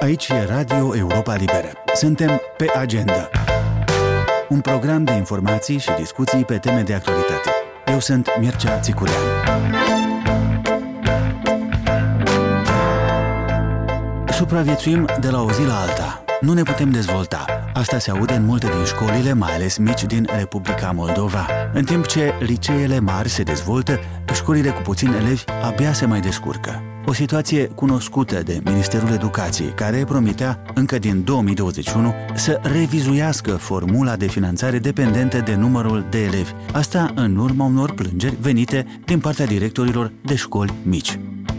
Aici e Radio Europa Liberă. Suntem pe agenda. Un program de informații și discuții pe teme de actualitate. Eu sunt Mircea Țicurean. Supraviețuim de la o zi la alta. Nu ne putem dezvolta. Asta se aude în multe din școlile, mai ales mici din Republica Moldova. În timp ce liceele mari se dezvoltă, școlile cu puțini elevi abia se mai descurcă. O situație cunoscută de Ministerul Educației, care promitea încă din 2021 să revizuiască formula de finanțare dependentă de numărul de elevi. Asta în urma unor plângeri venite din partea directorilor de școli mici.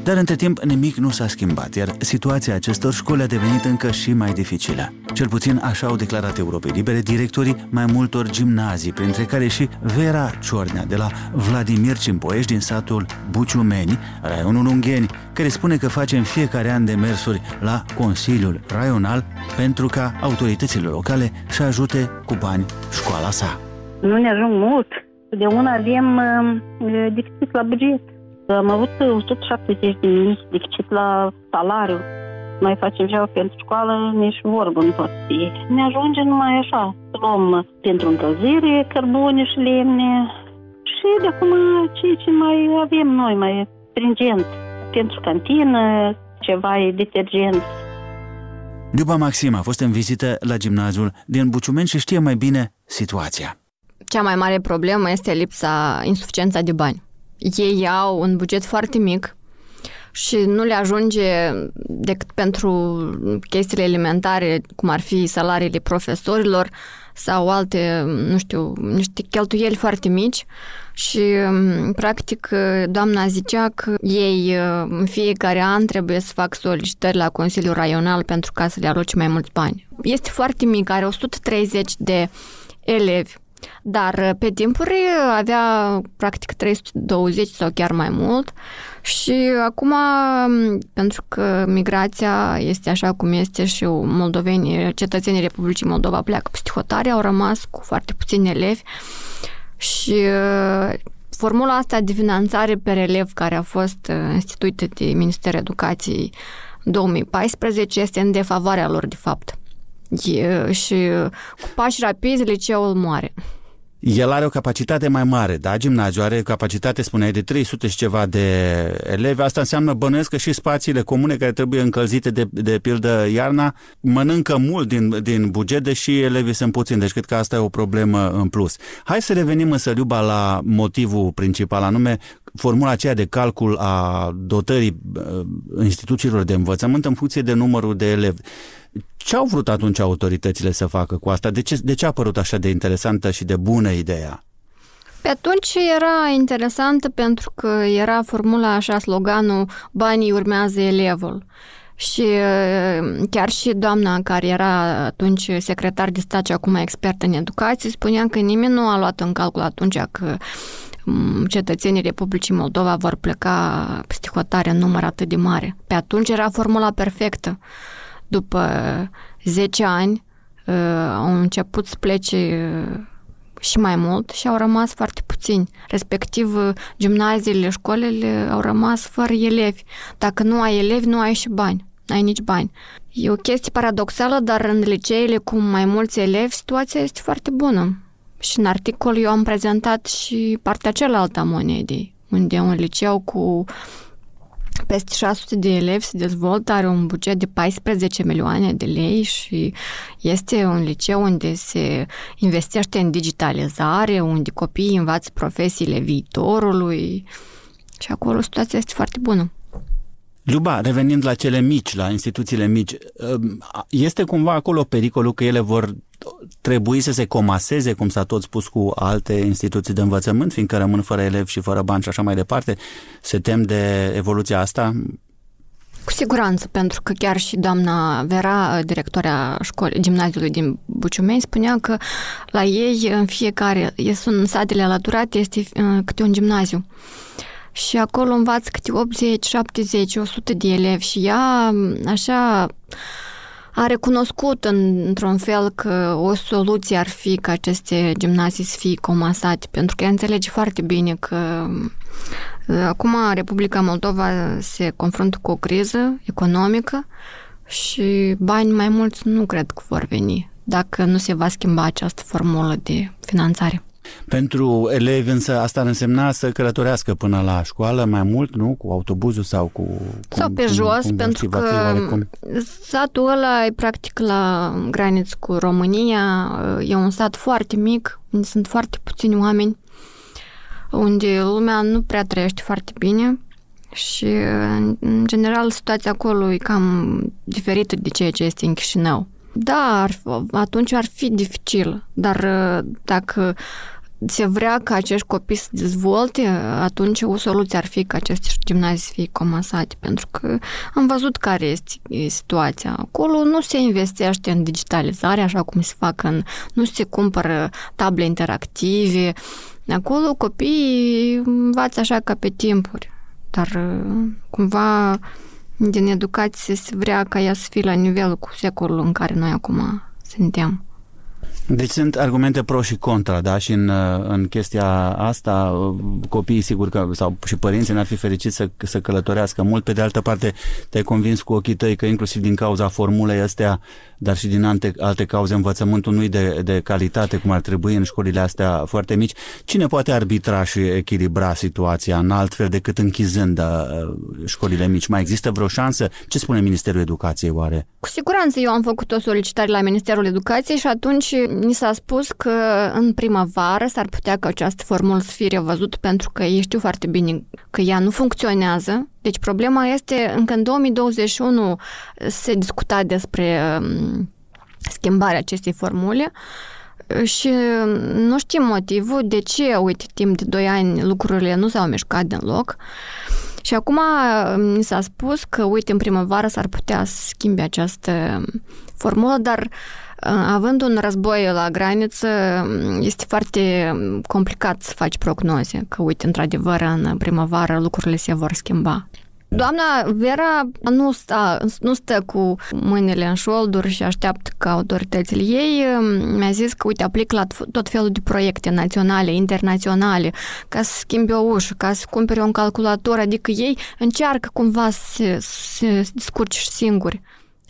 Dar între timp nimic nu s-a schimbat, iar situația acestor școli a devenit încă și mai dificilă. Cel puțin așa au declarat Europei Libere directorii mai multor gimnazii, printre care și Vera Ciornea de la Vladimir Cimpoești din satul Buciumeni, raionul Ungheni, care spune că face în fiecare an demersuri la Consiliul Raional pentru ca autoritățile locale să ajute cu bani școala sa. Nu ne ajung mult. De una avem uh, deficit la buget. Am avut 170 de mii deficit la salariu. Noi facem și pentru școală, nici vorbă nu pot fi. Ne ajunge numai așa, să luăm pentru încălzire, cărbune și lemne și de acum ce, ce mai avem noi, mai stringent. Pentru cantină, ceva e detergent. Luba Maxim a fost în vizită la gimnaziul din Buciumeni și știe mai bine situația. Cea mai mare problemă este lipsa, insuficiența de bani ei au un buget foarte mic și nu le ajunge decât pentru chestiile elementare, cum ar fi salariile profesorilor sau alte, nu știu, niște cheltuieli foarte mici și, practic, doamna zicea că ei în fiecare an trebuie să fac solicitări la Consiliul Raional pentru ca să le aloce mai mulți bani. Este foarte mic, are 130 de elevi dar uh, pe timpuri avea practic 320 sau chiar mai mult și acum, pentru că migrația este așa cum este și moldovenii, cetățenii Republicii Moldova pleacă peste hotare, au rămas cu foarte puțini elevi și uh, formula asta de finanțare per elev care a fost uh, instituită de Ministerul Educației 2014 este în defavoarea lor, de fapt. E, și cu pași rapizi liceul moare. El are o capacitate mai mare, da? Gimnaziul are o capacitate, spuneai, de 300 și ceva de elevi. Asta înseamnă, bănuiesc că și spațiile comune care trebuie încălzite de, de pildă iarna mănâncă mult din, din buget, deși elevii sunt puțini. Deci cred că asta e o problemă în plus. Hai să revenim însă, Liuba, la motivul principal, anume formula aceea de calcul a dotării uh, instituțiilor de învățământ în funcție de numărul de elevi. Ce au vrut atunci autoritățile să facă cu asta? De ce, de ce a părut așa de interesantă și de bună ideea? Pe atunci era interesantă pentru că era formula așa, sloganul banii urmează elevul. Și uh, chiar și doamna care era atunci secretar de stat și acum expert în educație spunea că nimeni nu a luat în calcul atunci că mm, cetățenii Republicii Moldova vor pleca peste hotare în număr atât de mare. Pe atunci era formula perfectă după 10 ani, uh, au început să plece uh, și mai mult și au rămas foarte puțini. Respectiv, uh, gimnaziile, școlile au rămas fără elevi. Dacă nu ai elevi, nu ai și bani. Ai nici bani. E o chestie paradoxală, dar în liceele cu mai mulți elevi, situația este foarte bună. Și în articol eu am prezentat și partea cealaltă a monedei, unde un liceu cu peste 600 de elevi se dezvoltă, are un buget de 14 milioane de lei și este un liceu unde se investește în digitalizare, unde copiii învață profesiile viitorului și acolo situația este foarte bună. Luba, revenind la cele mici, la instituțiile mici, este cumva acolo pericolul că ele vor trebui să se comaseze, cum s-a tot spus, cu alte instituții de învățământ, fiindcă rămân fără elevi și fără bani și așa mai departe? Se tem de evoluția asta? Cu siguranță, pentru că chiar și doamna Vera, directoarea școlii, gimnaziului din Buciumeni, spunea că la ei în fiecare, sunt satele alăturate, este uh, câte un gimnaziu. Și acolo învață câte 80, 70, 100 de elevi și ea așa a recunoscut în, într-un fel că o soluție ar fi ca aceste gimnazii să fie comasate, pentru că ea înțelege foarte bine că uh, acum Republica Moldova se confruntă cu o criză economică și bani mai mulți nu cred că vor veni dacă nu se va schimba această formulă de finanțare. Pentru elevi însă asta ar însemna să călătorească până la școală mai mult, nu? Cu autobuzul sau cu... Cum, sau pe cum, jos, cum pentru că satul ăla e practic la graniță cu România, e un sat foarte mic, unde sunt foarte puțini oameni, unde lumea nu prea trăiește foarte bine și, în general, situația acolo e cam diferită de ceea ce este în Chișinău. Da, ar, atunci ar fi dificil, dar dacă se vrea ca acești copii să dezvolte, atunci o soluție ar fi ca aceste gimnazii să fie comasate, pentru că am văzut care este situația. Acolo nu se investește în digitalizare, așa cum se fac în... nu se cumpără table interactive. Acolo copiii învață așa ca pe timpuri, dar cumva din educație se vrea ca ea să fie la nivelul cu secolul în care noi acum suntem. Deci sunt argumente pro și contra, da? Și în, în chestia asta, copiii, sigur că, sau și părinții n-ar fi fericiți să, să călătorească mult. Pe de altă parte, te-ai convins cu ochii tăi că inclusiv din cauza formulei astea, dar și din alte, alte cauze, învățământul nu de, de calitate, cum ar trebui în școlile astea foarte mici. Cine poate arbitra și echilibra situația în alt fel decât închizând uh, școlile mici? Mai există vreo șansă? Ce spune Ministerul Educației oare? Cu siguranță eu am făcut o solicitare la Ministerul Educației și atunci Ni s-a spus că în primăvară s-ar putea ca această formulă să fie revăzută pentru că ei știu foarte bine că ea nu funcționează. Deci problema este încă în 2021 se discuta despre um, schimbarea acestei formule și nu știm motivul de ce, uite, timp de 2 ani lucrurile nu s-au mișcat din loc. Și acum mi s-a spus că, uite, în primăvară s-ar putea să schimbe această formulă, dar uh, Având un război la graniță, este foarte complicat să faci prognoze, că, uite, într-adevăr, în primăvară lucrurile se vor schimba. Doamna Vera nu stă, nu stă cu mâinile în șolduri și așteaptă ca autoritățile ei. Mi-a zis că, uite, aplic la tot felul de proiecte naționale, internaționale, ca să schimbe o ușă, ca să cumpere un calculator, adică ei încearcă cumva să se, se descurce singuri.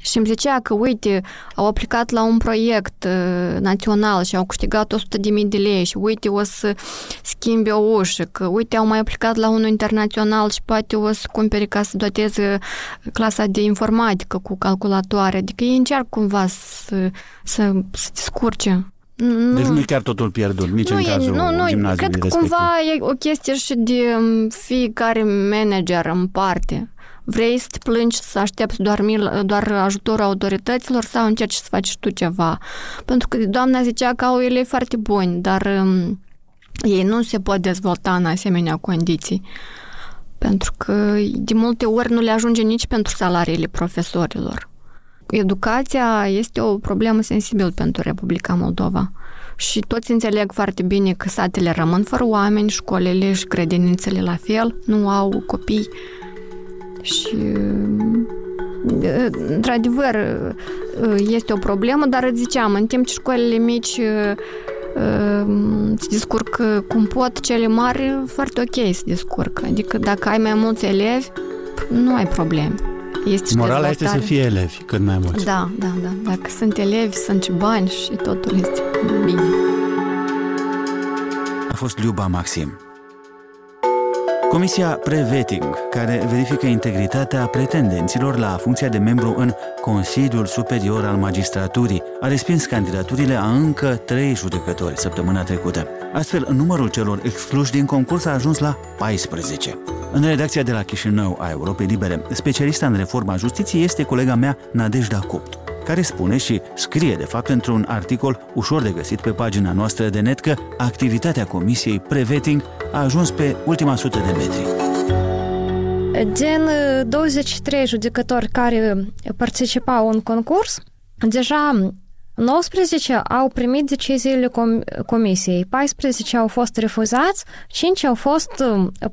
Și îmi zicea că, uite, au aplicat la un proiect uh, național și au câștigat 100.000 de lei și, uite, o să schimbe o ușă, că, uite, au mai aplicat la unul internațional și poate o să cumpere ca să doteze clasa de informatică cu calculatoare. Adică ei încearcă cumva să, să, să descurce. Nu, deci nu e chiar totul pierdut, nici nu în cazul nu, nu, gimnaziului Cred că respectiv. cumva e o chestie și de um, fiecare manager în parte Vrei să te plângi, să aștepți doar, mil, doar ajutorul autorităților sau încerci să faci tu ceva? Pentru că doamna zicea că au ele foarte buni, dar um, ei nu se pot dezvolta în asemenea condiții. Pentru că de multe ori nu le ajunge nici pentru salariile profesorilor. Educația este o problemă sensibilă pentru Republica Moldova. Și toți înțeleg foarte bine că satele rămân fără oameni, școlile și grădinițele la fel, nu au copii. Și într-adevăr este o problemă, dar îți ziceam, în timp ce școlile mici se descurcă cum pot, cele mari foarte ok se descurcă. Adică dacă ai mai mulți elevi, nu ai probleme. Este Morala este să fie elevi cât mai mulți. Da, da, da. Dacă sunt elevi, sunt și bani și totul este bine. A fost Liuba Maxim. Comisia Preveting, care verifică integritatea pretendenților la funcția de membru în Consiliul Superior al Magistraturii, a respins candidaturile a încă trei judecători săptămâna trecută. Astfel, numărul celor excluși din concurs a ajuns la 14. În redacția de la Chișinău a Europei Libere, specialista în reforma justiției este colega mea Nadejda Copt care spune și scrie de fapt într-un articol ușor de găsit pe pagina noastră de net că activitatea Comisiei Preveting a ajuns pe ultima sută de metri. Din 23 judecători care participau în concurs, deja 19 au primit deciziile com- comisiei, 14 au fost refuzați, 5 au fost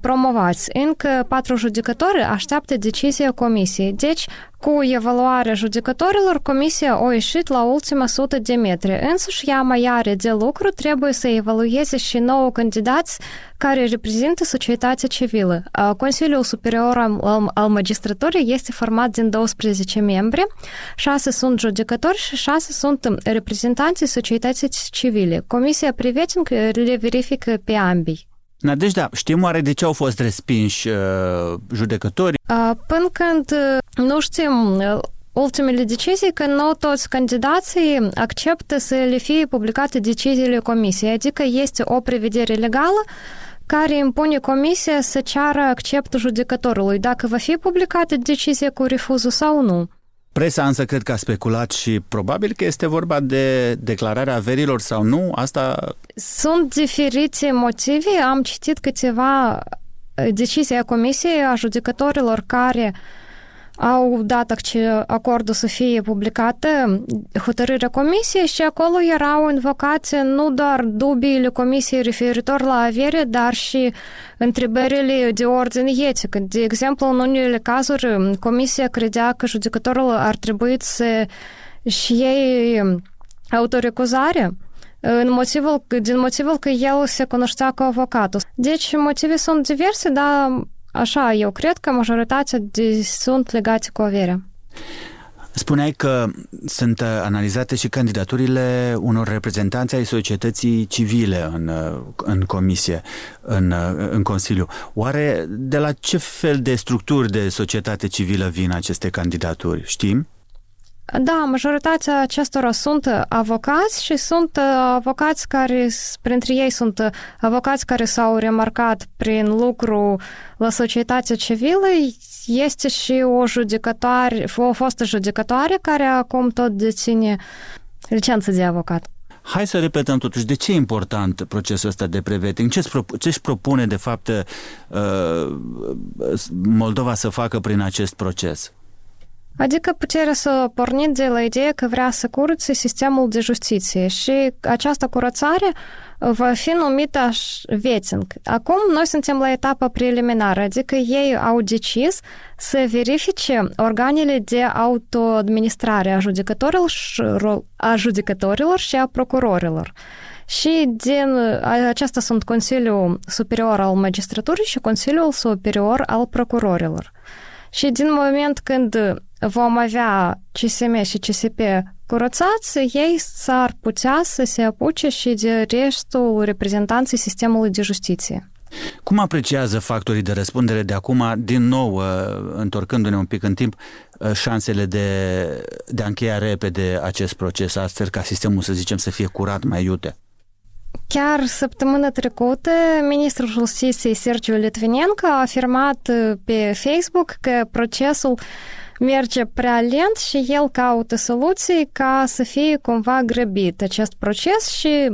promovați. Încă 4 judecători așteaptă decizia comisiei. Deci, Cu evaluarea judecătorilor, comisia a ieșit la ultima sută de metri. Însuși, ea mai are de lucru, trebuie să evalueze și nouă candidați care reprezintă societatea civilă. Consiliul Superior al, al Magistraturii este format din 12 membri, 6 sunt judecători și 6 sunt reprezentanții societății civile. Comisia Privetin le verifică pe ambii. Nadejda, știm oare de ce au fost respinși uh, judecătorii? Uh, până când uh, nu știm uh, ultimele decizii, că nu toți candidații acceptă să le fie publicate deciziile comisiei, adică este o prevedere legală care impune comisia să ceară acceptul judecătorului, dacă va fi publicată decizia cu refuzul sau nu. Presa însă cred că a speculat și probabil că este vorba de declararea averilor sau nu, asta... Sunt diferite motive. Am citit câteva decizii a comisiei a judecătorilor care uh, au dat acordul să fie publicată hotărârea comisiei și acolo erau invocate nu doar dubiile comisiei referitor la avere, dar și întrebările de ordine etică. De exemplu, în unele cazuri, comisia credea că judecătorul ar trebui să și ei autorecuzare în motivul, din motivul că el se cunoștea cu avocatul. Deci motive sunt diverse, dar Așa, eu cred că majoritatea de, sunt legate cu averea. Spuneai că sunt uh, analizate și candidaturile unor reprezentanți ai societății civile în, uh, în comisie, în, uh, în Consiliu. Oare de la ce fel de structuri de societate civilă vin aceste candidaturi? Știm? Da, majoritatea acestora sunt avocați și sunt avocați care, printre ei sunt avocați care s-au remarcat prin lucru la societatea civilă. Este și o judecătoare, o fostă judecătoare care acum tot deține licență de avocat. Hai să repetăm totuși, de ce e important procesul ăsta de prevetting? Ce își propune, de fapt, Moldova să facă prin acest proces? Adică puterea să pornit de la ideea că vrea să curățe sistemul de justiție și această curățare va fi numită vetting. Acum noi suntem la etapa preliminară, adică ei au decis să verifice organele de autoadministrare a judecătorilor, a judecătorilor și a procurorilor. Și din aceasta sunt Consiliul Superior al Magistraturii și Consiliul Superior al Procurorilor. Și din moment când vom avea CSM și CSP curățați, ei s-ar putea să se apuce și de restul reprezentanței sistemului de justiție. Cum apreciază factorii de răspundere de acum, din nou, uh, întorcându-ne un pic în timp, uh, șansele de, de a încheia repede acest proces, astfel ca sistemul, să zicem, să fie curat mai iute? Chiar săptămâna trecută, ministrul justiției Sergiu Litvinenko a afirmat uh, pe Facebook că procesul merge prea lent și el caută soluții ca să fie cumva grăbit acest proces și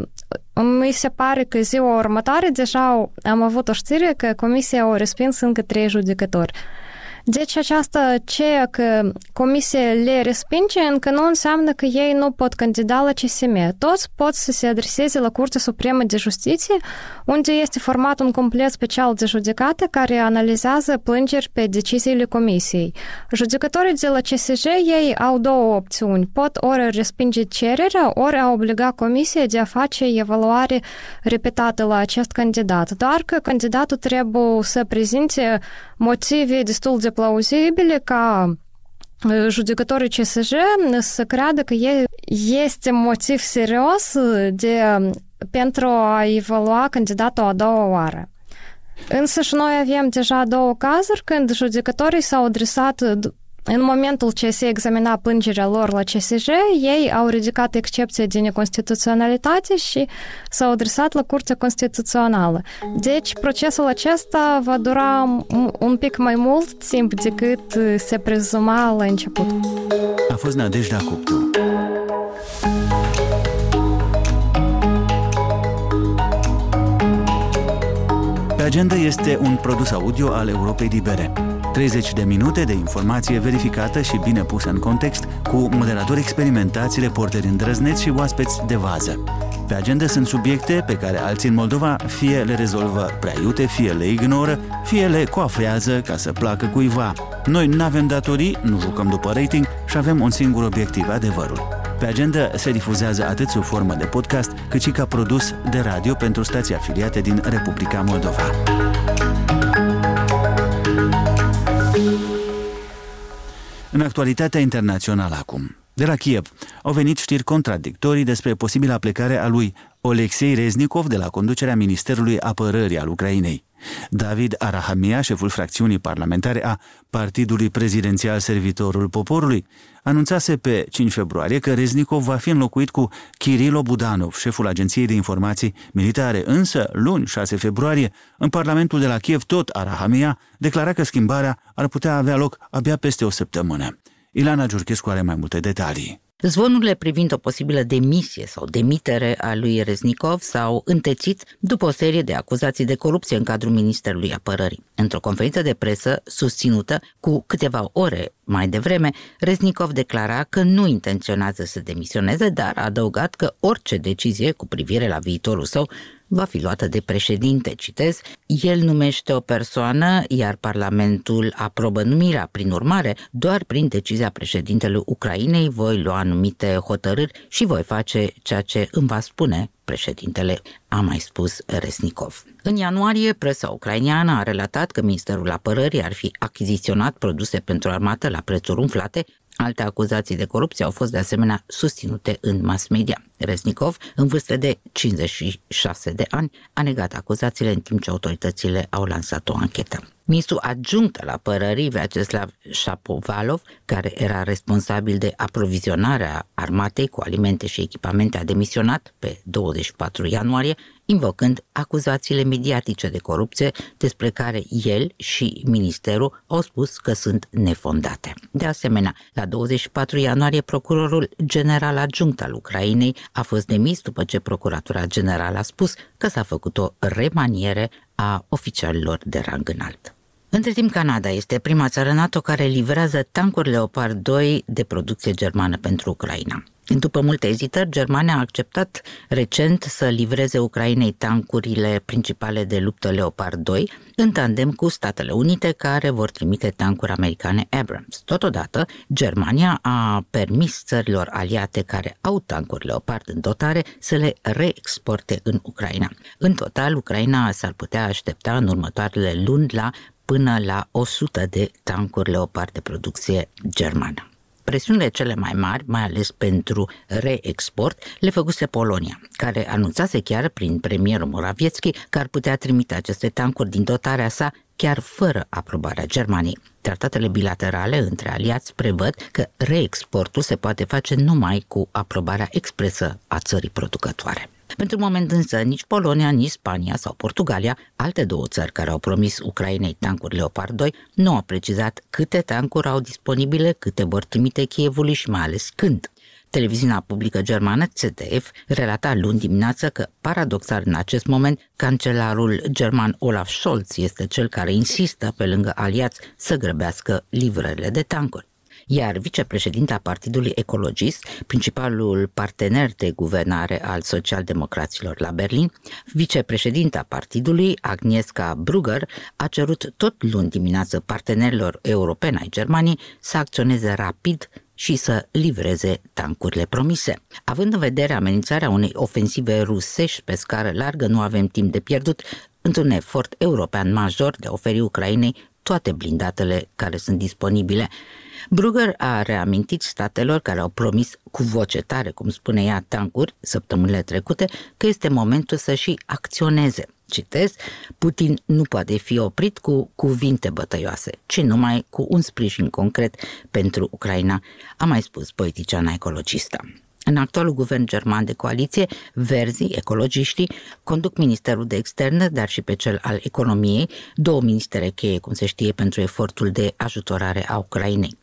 mi se pare că ziua următoare deja am avut o știre că comisia a respins încă trei judecători. Deci această ceea că comisia le respinge încă nu înseamnă că ei nu pot candida la CSM. Toți pot să se adreseze la Curtea Supremă de Justiție, unde este format un complet special de judecată care analizează plângeri pe deciziile comisiei. Judecătorii de la CSJ ei au două opțiuni. Pot ori respinge cererea, ori a obliga comisia de a face evaluare repetată la acest candidat. Doar că candidatul trebuie să prezinte motive destul de plauzibile ca judecătorii CSJ să creadă că este motiv serios de, pentru a evalua candidatul a doua oară. Însă și noi avem deja două cazuri când judecătorii s-au adresat în momentul ce se examina plângerea lor la CSJ, ei au ridicat excepția de neconstituționalitate și s-au adresat la Curtea Constituțională. Deci, procesul acesta va dura un pic mai mult timp decât se prezuma la început. A fost Nadejda Cuptu. Pe agenda este un produs audio al Europei Libere. 30 de minute de informație verificată și bine pusă în context, cu moderatori experimentați, reporteri îndrăzneți și oaspeți de vază. Pe agenda sunt subiecte pe care alții în Moldova fie le rezolvă prea iute, fie le ignoră, fie le coafrează ca să placă cuiva. Noi nu avem datorii, nu jucăm după rating și avem un singur obiectiv, adevărul. Pe agenda se difuzează atât sub formă de podcast, cât și ca produs de radio pentru stații afiliate din Republica Moldova. În actualitatea internațională acum, de la Kiev au venit știri contradictorii despre posibila plecare a lui Olexei Reznikov de la conducerea Ministerului Apărării al Ucrainei. David Arahamia, șeful fracțiunii parlamentare a Partidului Prezidențial Servitorul Poporului, anunțase pe 5 februarie că Reznikov va fi înlocuit cu Kirilo Budanov, șeful Agenției de Informații Militare. Însă, luni, 6 februarie, în Parlamentul de la Kiev, tot Arahamia declara că schimbarea ar putea avea loc abia peste o săptămână. Ilana Giurchescu are mai multe detalii. Zvonurile privind o posibilă demisie sau demitere a lui Reznikov s-au întețit după o serie de acuzații de corupție în cadrul Ministerului Apărării. Într-o conferință de presă susținută cu câteva ore mai devreme, Reznikov declara că nu intenționează să demisioneze, dar a adăugat că orice decizie cu privire la viitorul său va fi luată de președinte, citez, el numește o persoană, iar Parlamentul aprobă numirea. Prin urmare, doar prin decizia președintelui Ucrainei voi lua anumite hotărâri și voi face ceea ce îmi va spune președintele, a mai spus Resnikov. În ianuarie, presa ucraineană a relatat că Ministerul Apărării ar fi achiziționat produse pentru armată la prețuri umflate, Alte acuzații de corupție au fost de asemenea susținute în mass media. Resnikov, în vârstă de 56 de ani, a negat acuzațiile în timp ce autoritățile au lansat o anchetă. Ministrul adjunct al apărării, Vyacheslav Shapovalov, care era responsabil de aprovizionarea armatei cu alimente și echipamente, a demisionat pe 24 ianuarie, invocând acuzațiile mediatice de corupție despre care el și ministerul au spus că sunt nefondate. De asemenea, la 24 ianuarie, procurorul general adjunct al Ucrainei a fost demis după ce Procuratura Generală a spus că s-a făcut o remaniere a oficialilor de rang înalt. Între timp, Canada este prima țară NATO care livrează tancuri Leopard 2 de producție germană pentru Ucraina. După multe ezitări, Germania a acceptat recent să livreze Ucrainei tancurile principale de luptă Leopard 2, în tandem cu Statele Unite, care vor trimite tancuri americane Abrams. Totodată, Germania a permis țărilor aliate care au tancuri Leopard în dotare să le reexporte în Ucraina. În total, Ucraina s-ar putea aștepta în următoarele luni la până la 100 de tancuri Leopard de producție germană. Presiunile cele mai mari, mai ales pentru reexport, le făcuse Polonia, care anunțase chiar prin premierul Morawiecki că ar putea trimite aceste tancuri din dotarea sa chiar fără aprobarea Germaniei. Tratatele bilaterale între aliați prevăd că reexportul se poate face numai cu aprobarea expresă a țării producătoare. Pentru moment însă nici Polonia, nici Spania sau Portugalia, alte două țări care au promis Ucrainei tancuri Leopard 2, nu au precizat câte tancuri au disponibile, câte vor trimite Chievului și mai ales când. Televiziunea publică germană ZDF relata luni dimineață că, paradoxal în acest moment, cancelarul german Olaf Scholz este cel care insistă pe lângă aliați să grăbească livrările de tancuri iar vicepreședinta Partidului Ecologist, principalul partener de guvernare al socialdemocraților la Berlin, vicepreședinta partidului, Agnieszka Brugger, a cerut tot luni dimineață partenerilor europeni ai Germaniei să acționeze rapid și să livreze tancurile promise. Având în vedere amenințarea unei ofensive rusești pe scară largă, nu avem timp de pierdut într-un efort european major de a oferi Ucrainei toate blindatele care sunt disponibile. Brugger a reamintit statelor care au promis cu voce tare, cum spune ea, tancuri săptămânile trecute, că este momentul să și acționeze. Citez, Putin nu poate fi oprit cu cuvinte bătăioase, ci numai cu un sprijin concret pentru Ucraina, a mai spus politiciana ecologistă. În actualul guvern german de coaliție, verzii, ecologiștii, conduc Ministerul de Externe, dar și pe cel al Economiei, două ministere cheie, cum se știe, pentru efortul de ajutorare a Ucrainei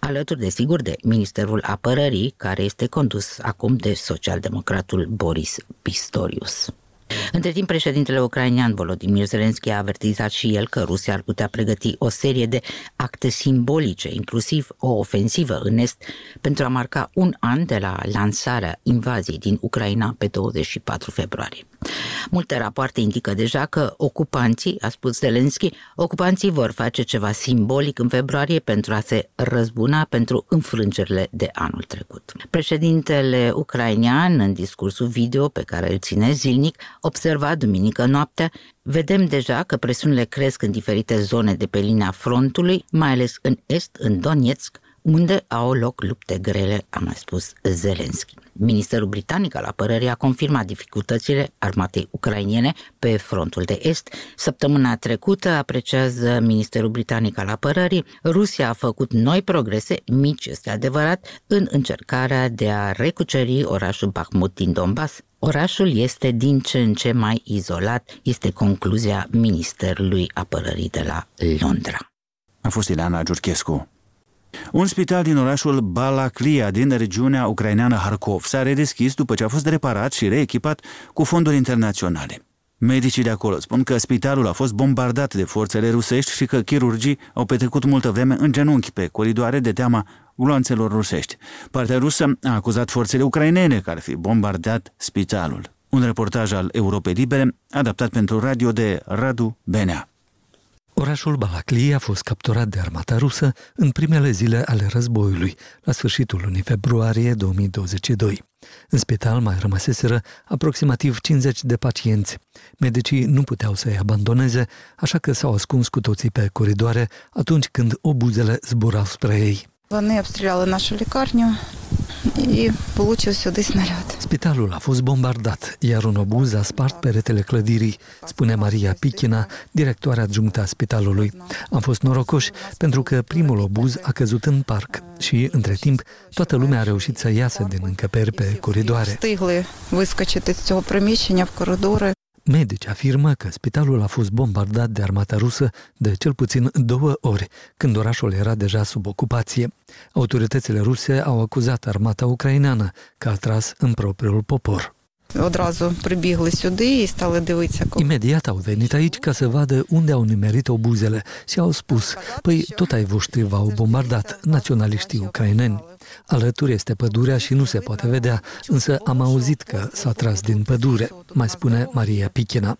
alături de sigur de Ministerul Apărării, care este condus acum de socialdemocratul Boris Pistorius. Între timp, președintele ucrainean Volodymyr Zelensky a avertizat și el că Rusia ar putea pregăti o serie de acte simbolice, inclusiv o ofensivă în est, pentru a marca un an de la lansarea invaziei din Ucraina pe 24 februarie. Multe rapoarte indică deja că ocupanții, a spus Zelensky, ocupanții vor face ceva simbolic în februarie pentru a se răzbuna pentru înfrângerile de anul trecut. Președintele ucrainean, în discursul video pe care îl ține zilnic, observa duminică noaptea, vedem deja că presiunile cresc în diferite zone de pe linia frontului, mai ales în est, în Donetsk, unde au loc lupte grele, a mai spus Zelensky. Ministerul britanic al apărării a confirmat dificultățile armatei ucrainiene pe frontul de est. Săptămâna trecută, apreciază Ministerul britanic al apărării, Rusia a făcut noi progrese, mici este adevărat, în încercarea de a recuceri orașul Bakhmut din Donbass. Orașul este din ce în ce mai izolat, este concluzia Ministerului Apărării de la Londra. A fost Ileana Giurchescu. Un spital din orașul Balaklia, din regiunea ucraineană Harkov, s-a redeschis după ce a fost reparat și reechipat cu fonduri internaționale. Medicii de acolo spun că spitalul a fost bombardat de forțele rusești și că chirurgii au petrecut multă vreme în genunchi pe coridoare de teama gloanțelor rusești. Partea rusă a acuzat forțele ucrainene că ar fi bombardat spitalul. Un reportaj al Europei Libere, adaptat pentru radio de Radu Benea. Orașul Balaclie a fost capturat de armata rusă în primele zile ale războiului, la sfârșitul lunii februarie 2022. În spital mai rămăseseră aproximativ 50 de pacienți. Medicii nu puteau să-i abandoneze, așa că s-au ascuns cu toții pe coridoare atunci când obuzele zburau spre ei. Вони обстріляли нашу лікарню і влучив сюди снаряд. Spitalul a fost bombardat, iar un obuz a spart peretele clădirii, spune Maria Pichina, directoarea adjunctă a spitalului. Am fost norocoși pentru că primul obuz a căzut în parc și, între timp, toată lumea a reușit să iasă din încăperi pe coridoare. Встигли вискочити з цього приміщення в коридори. Medici afirmă că spitalul a fost bombardat de armata rusă de cel puțin două ori, când orașul era deja sub ocupație. Autoritățile ruse au acuzat armata ucraineană că a tras în propriul popor. Одразу прибігли сюди і стали дивитися. коли- Imediat au venit aici ca să vadă unde au nimerit obuzele și au spus, păi tot ai voștri v-au bombardat, naționaliștii ucraineni. Alături este pădurea și nu se poate vedea, însă am auzit că s-a tras din pădure, mai spune Maria Pichina.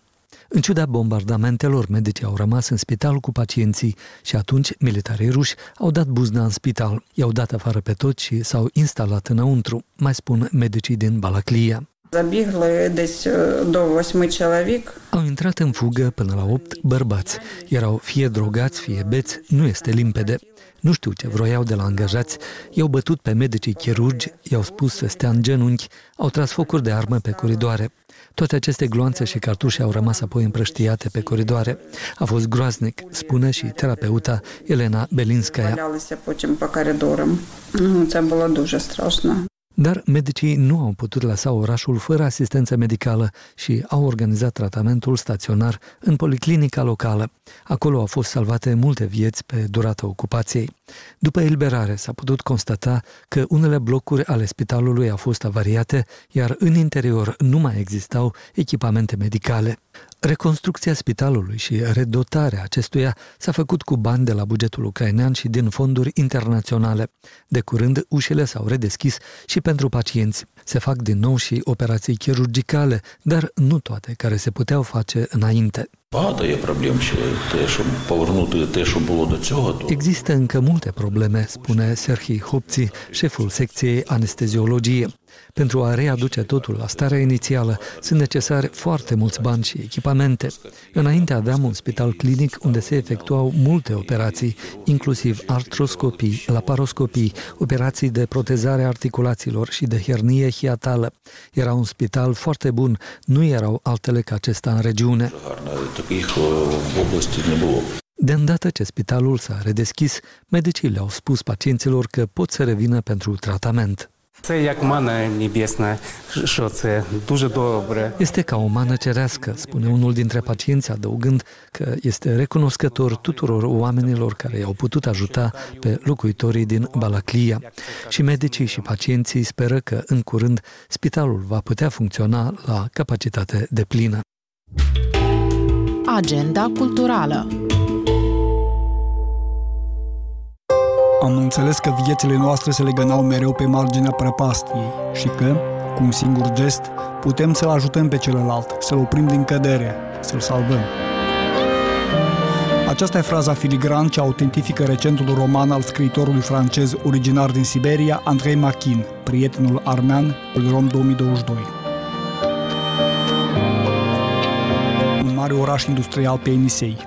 În ciuda bombardamentelor, medicii au rămas în spital cu pacienții și atunci militarii ruși au dat buzna în spital, i-au dat afară pe toți și s-au instalat înăuntru, mai spun medicii din Balaclia. Забігли десь е, до восьми чоловік. Au intrat în fugă până la opt bărbați. Erau fie drogați, fie beți, nu este limpede. Nu știu ce vroiau de la angajați, i-au bătut pe medicii chirurgi, i-au spus să stea în genunchi, au tras focuri de armă pe coridoare. Toate aceste gloanțe și cartușe au rămas apoi împrăștiate pe coridoare. A fost groaznic, spune și terapeuta Elena Belinskaya. Валялися потім по коридорам. Ну, Це було дуже страшно. Dar medicii nu au putut lăsa orașul fără asistență medicală și au organizat tratamentul staționar în policlinica locală. Acolo au fost salvate multe vieți pe durata ocupației. După eliberare s-a putut constata că unele blocuri ale spitalului au fost avariate, iar în interior nu mai existau echipamente medicale. Reconstrucția spitalului și redotarea acestuia s-a făcut cu bani de la bugetul ucrainean și din fonduri internaționale. De curând, ușile s-au redeschis și pentru pacienți. Se fac din nou și operații chirurgicale, dar nu toate care se puteau face înainte. Багато є проблем ще те, щоб повернути те, що було до цього, то Există încă multe probleme, spune Serhii Hopți, șeful secției anesteziologie. Pentru a readuce totul la starea inițială, sunt necesare foarte mulți bani și echipamente. Înainte aveam un spital clinic unde se efectuau multe operații, inclusiv artroscopii, laparoscopii, operații de protezare articulațiilor și de hernie hiatală. Era un spital foarte bun, nu erau altele ca acesta în regiune. De îndată ce spitalul s-a redeschis, medicii le-au spus pacienților că pot să revină pentru tratament. Це як мана небесна, що це дуже добре. Este ca o mană cerească, spune unul dintre pacienți, adăugând că este recunoscător tuturor oamenilor care i-au putut ajuta pe locuitorii din Balaclia. Și medicii și pacienții speră că în curând spitalul va putea funcționa la capacitate deplină. Agenda culturală Am înțeles că viețile noastre se legănau mereu pe marginea prăpastiei și că, cu un singur gest, putem să-l ajutăm pe celălalt, să-l oprim din cădere, să-l salvăm. Aceasta e fraza filigran ce autentifică recentul roman al scriitorului francez originar din Siberia, Andrei Machin, prietenul armean, Rom 2022. Un mare oraș industrial pe Enisei,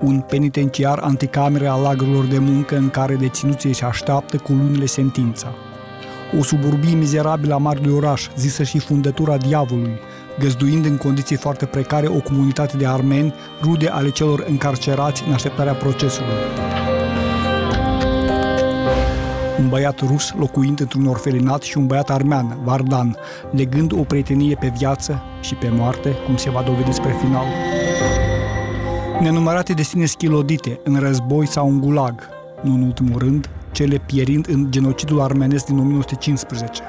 un penitenciar anticamere al lagărilor de muncă în care deținuții își așteaptă cu lunile sentința. O suburbie mizerabilă a marului oraș, zisă și fundătura diavolului, găzduind în condiții foarte precare o comunitate de armeni, rude ale celor încarcerați în așteptarea procesului. Un băiat rus locuind într-un orfelinat și un băiat armean, Vardan, legând o prietenie pe viață și pe moarte, cum se va dovedi spre final. Nenumărate destine schilodite în război sau în gulag, nu în ultimul rând, cele pierind în genocidul armenesc din 1915.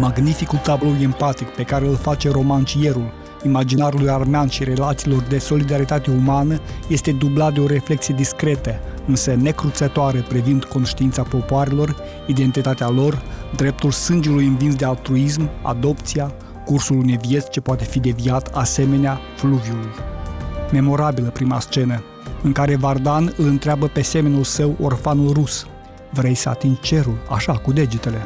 Magnificul tablou empatic pe care îl face romancierul, imaginarului armean și relațiilor de solidaritate umană este dublat de o reflexie discretă, însă necruțătoare privind conștiința popoarelor, identitatea lor, dreptul sângelui învins de altruism, adopția, cursul unei vieți ce poate fi deviat asemenea fluviului. Memorabilă prima scenă, în care Vardan îl întreabă pe semenul său, orfanul rus, Vrei să atingi cerul, așa, cu degetele.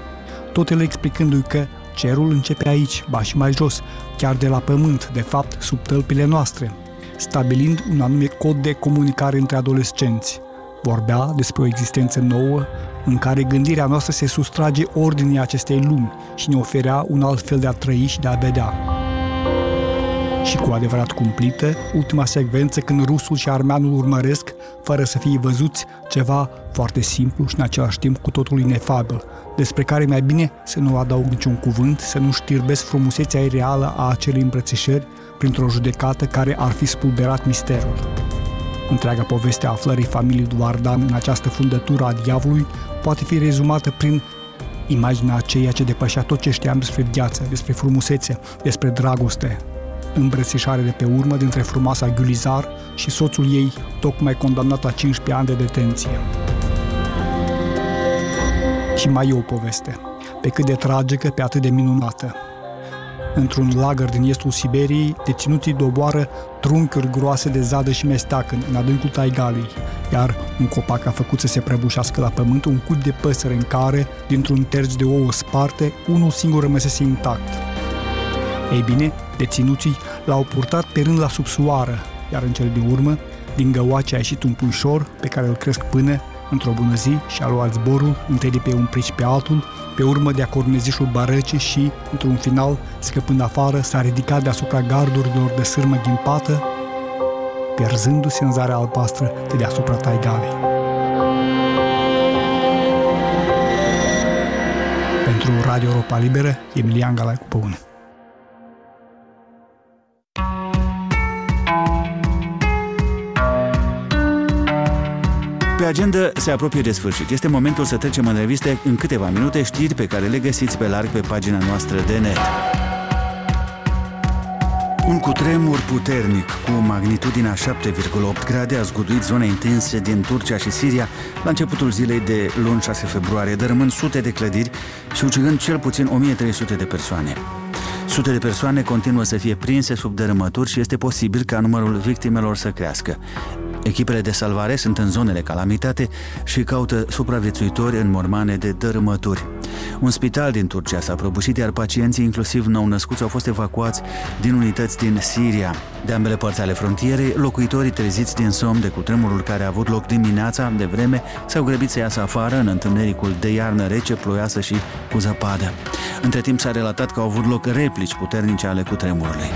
Tot el explicându-i că cerul începe aici, ba și mai jos, chiar de la pământ, de fapt, sub tălpile noastre, stabilind un anume cod de comunicare între adolescenți. Vorbea despre o existență nouă, în care gândirea noastră se sustrage ordinii acestei lumi și ne oferea un alt fel de a trăi și de a vedea și cu adevărat cumplită, ultima secvență când rusul și armeanul urmăresc, fără să fie văzuți, ceva foarte simplu și în același timp cu totul inefabil, despre care mai bine să nu adaug niciun cuvânt, să nu știrbesc frumusețea reală a acelei îmbrățișări printr-o judecată care ar fi spulberat misterul. Întreaga poveste a aflării familiei Duardan în această fundătură a diavolului poate fi rezumată prin imaginea aceea ce depășea tot ce știam despre viață, despre frumusețe, despre dragoste, îmbrățișare de pe urmă dintre frumoasa Gulizar și soțul ei, tocmai condamnat la 15 ani de detenție. Și mai e o poveste, pe cât de tragică, pe atât de minunată. Într-un lagăr din estul Siberiei, deținuții doboară trunchiuri groase de zadă și mesteacăn în adâncul taigalei, iar un copac a făcut să se prăbușească la pământ un cut de păsări în care, dintr-un terț de ouă sparte, unul singur rămăsese intact. Ei bine, deținuții l-au purtat pe rând la subsoară, iar în cel din urmă, din găoace a ieșit un puișor pe care îl cresc până, într-o bună zi, și-a luat zborul, întâi de pe un prici pe altul, pe urmă de-a cornezișul barăcii și, într-un final, scăpând afară, s-a ridicat deasupra gardurilor de sârmă ghimpată, pierzându-se în zarea albastră de deasupra taigalei. Pentru Radio Europa Liberă, Emilian Galai cu Păună. Pe agenda se apropie de sfârșit. Este momentul să trecem în reviste în câteva minute știri pe care le găsiți pe larg pe pagina noastră de net. Un cutremur puternic cu magnitudinea 7,8 grade a zguduit zone intense din Turcia și Siria la începutul zilei de luni 6 februarie, dărâmând sute de clădiri și ucigând cel puțin 1300 de persoane. Sute de persoane continuă să fie prinse sub dărâmături și este posibil ca numărul victimelor să crească. Echipele de salvare sunt în zonele calamitate și caută supraviețuitori în mormane de dărâmături. Un spital din Turcia s-a prăbușit, iar pacienții, inclusiv nou-născuți, au fost evacuați din unități din Siria. De ambele părți ale frontierei, locuitorii treziți din somn de cutremurul care a avut loc dimineața de vreme s-au grăbit să iasă afară în întunericul de iarnă rece, ploioasă și cu zăpadă. Între timp s-a relatat că au avut loc replici puternice ale cutremurului.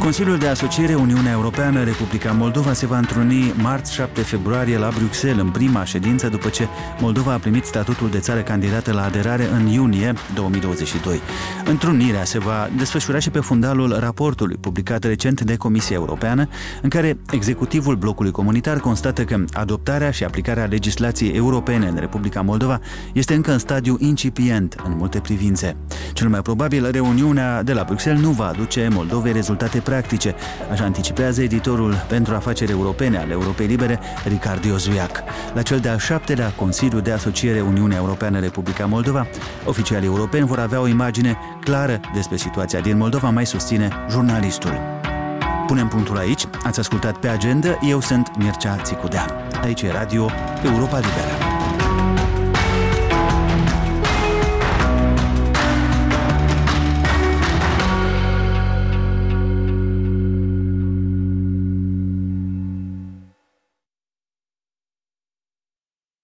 Consiliul de Asociere Uniunea Europeană Republica Moldova se va întruni marți 7 februarie la Bruxelles în prima ședință după ce Moldova a primit statutul de țară candidată la aderare în iunie 2022. Întrunirea se va desfășura și pe fundalul raportului publicat recent de Comisia Europeană, în care executivul blocului comunitar constată că adoptarea și aplicarea legislației europene în Republica Moldova este încă în stadiu incipient în multe privințe. Cel mai probabil, reuniunea de la Bruxelles nu va aduce Moldovei rezultate practice, așa anticipează editorul pentru afaceri europene al Europei Libere, Ricard Iozuiac. La cel de-al șaptelea Consiliu de Asociere Uniunea Europeană Republica Moldova, oficialii europeni vor avea o imagine clară despre situația din Moldova, mai susține jurnalistul. Punem punctul aici, ați ascultat pe agenda, eu sunt Mircea Țicudean. Aici e Radio Europa Liberă.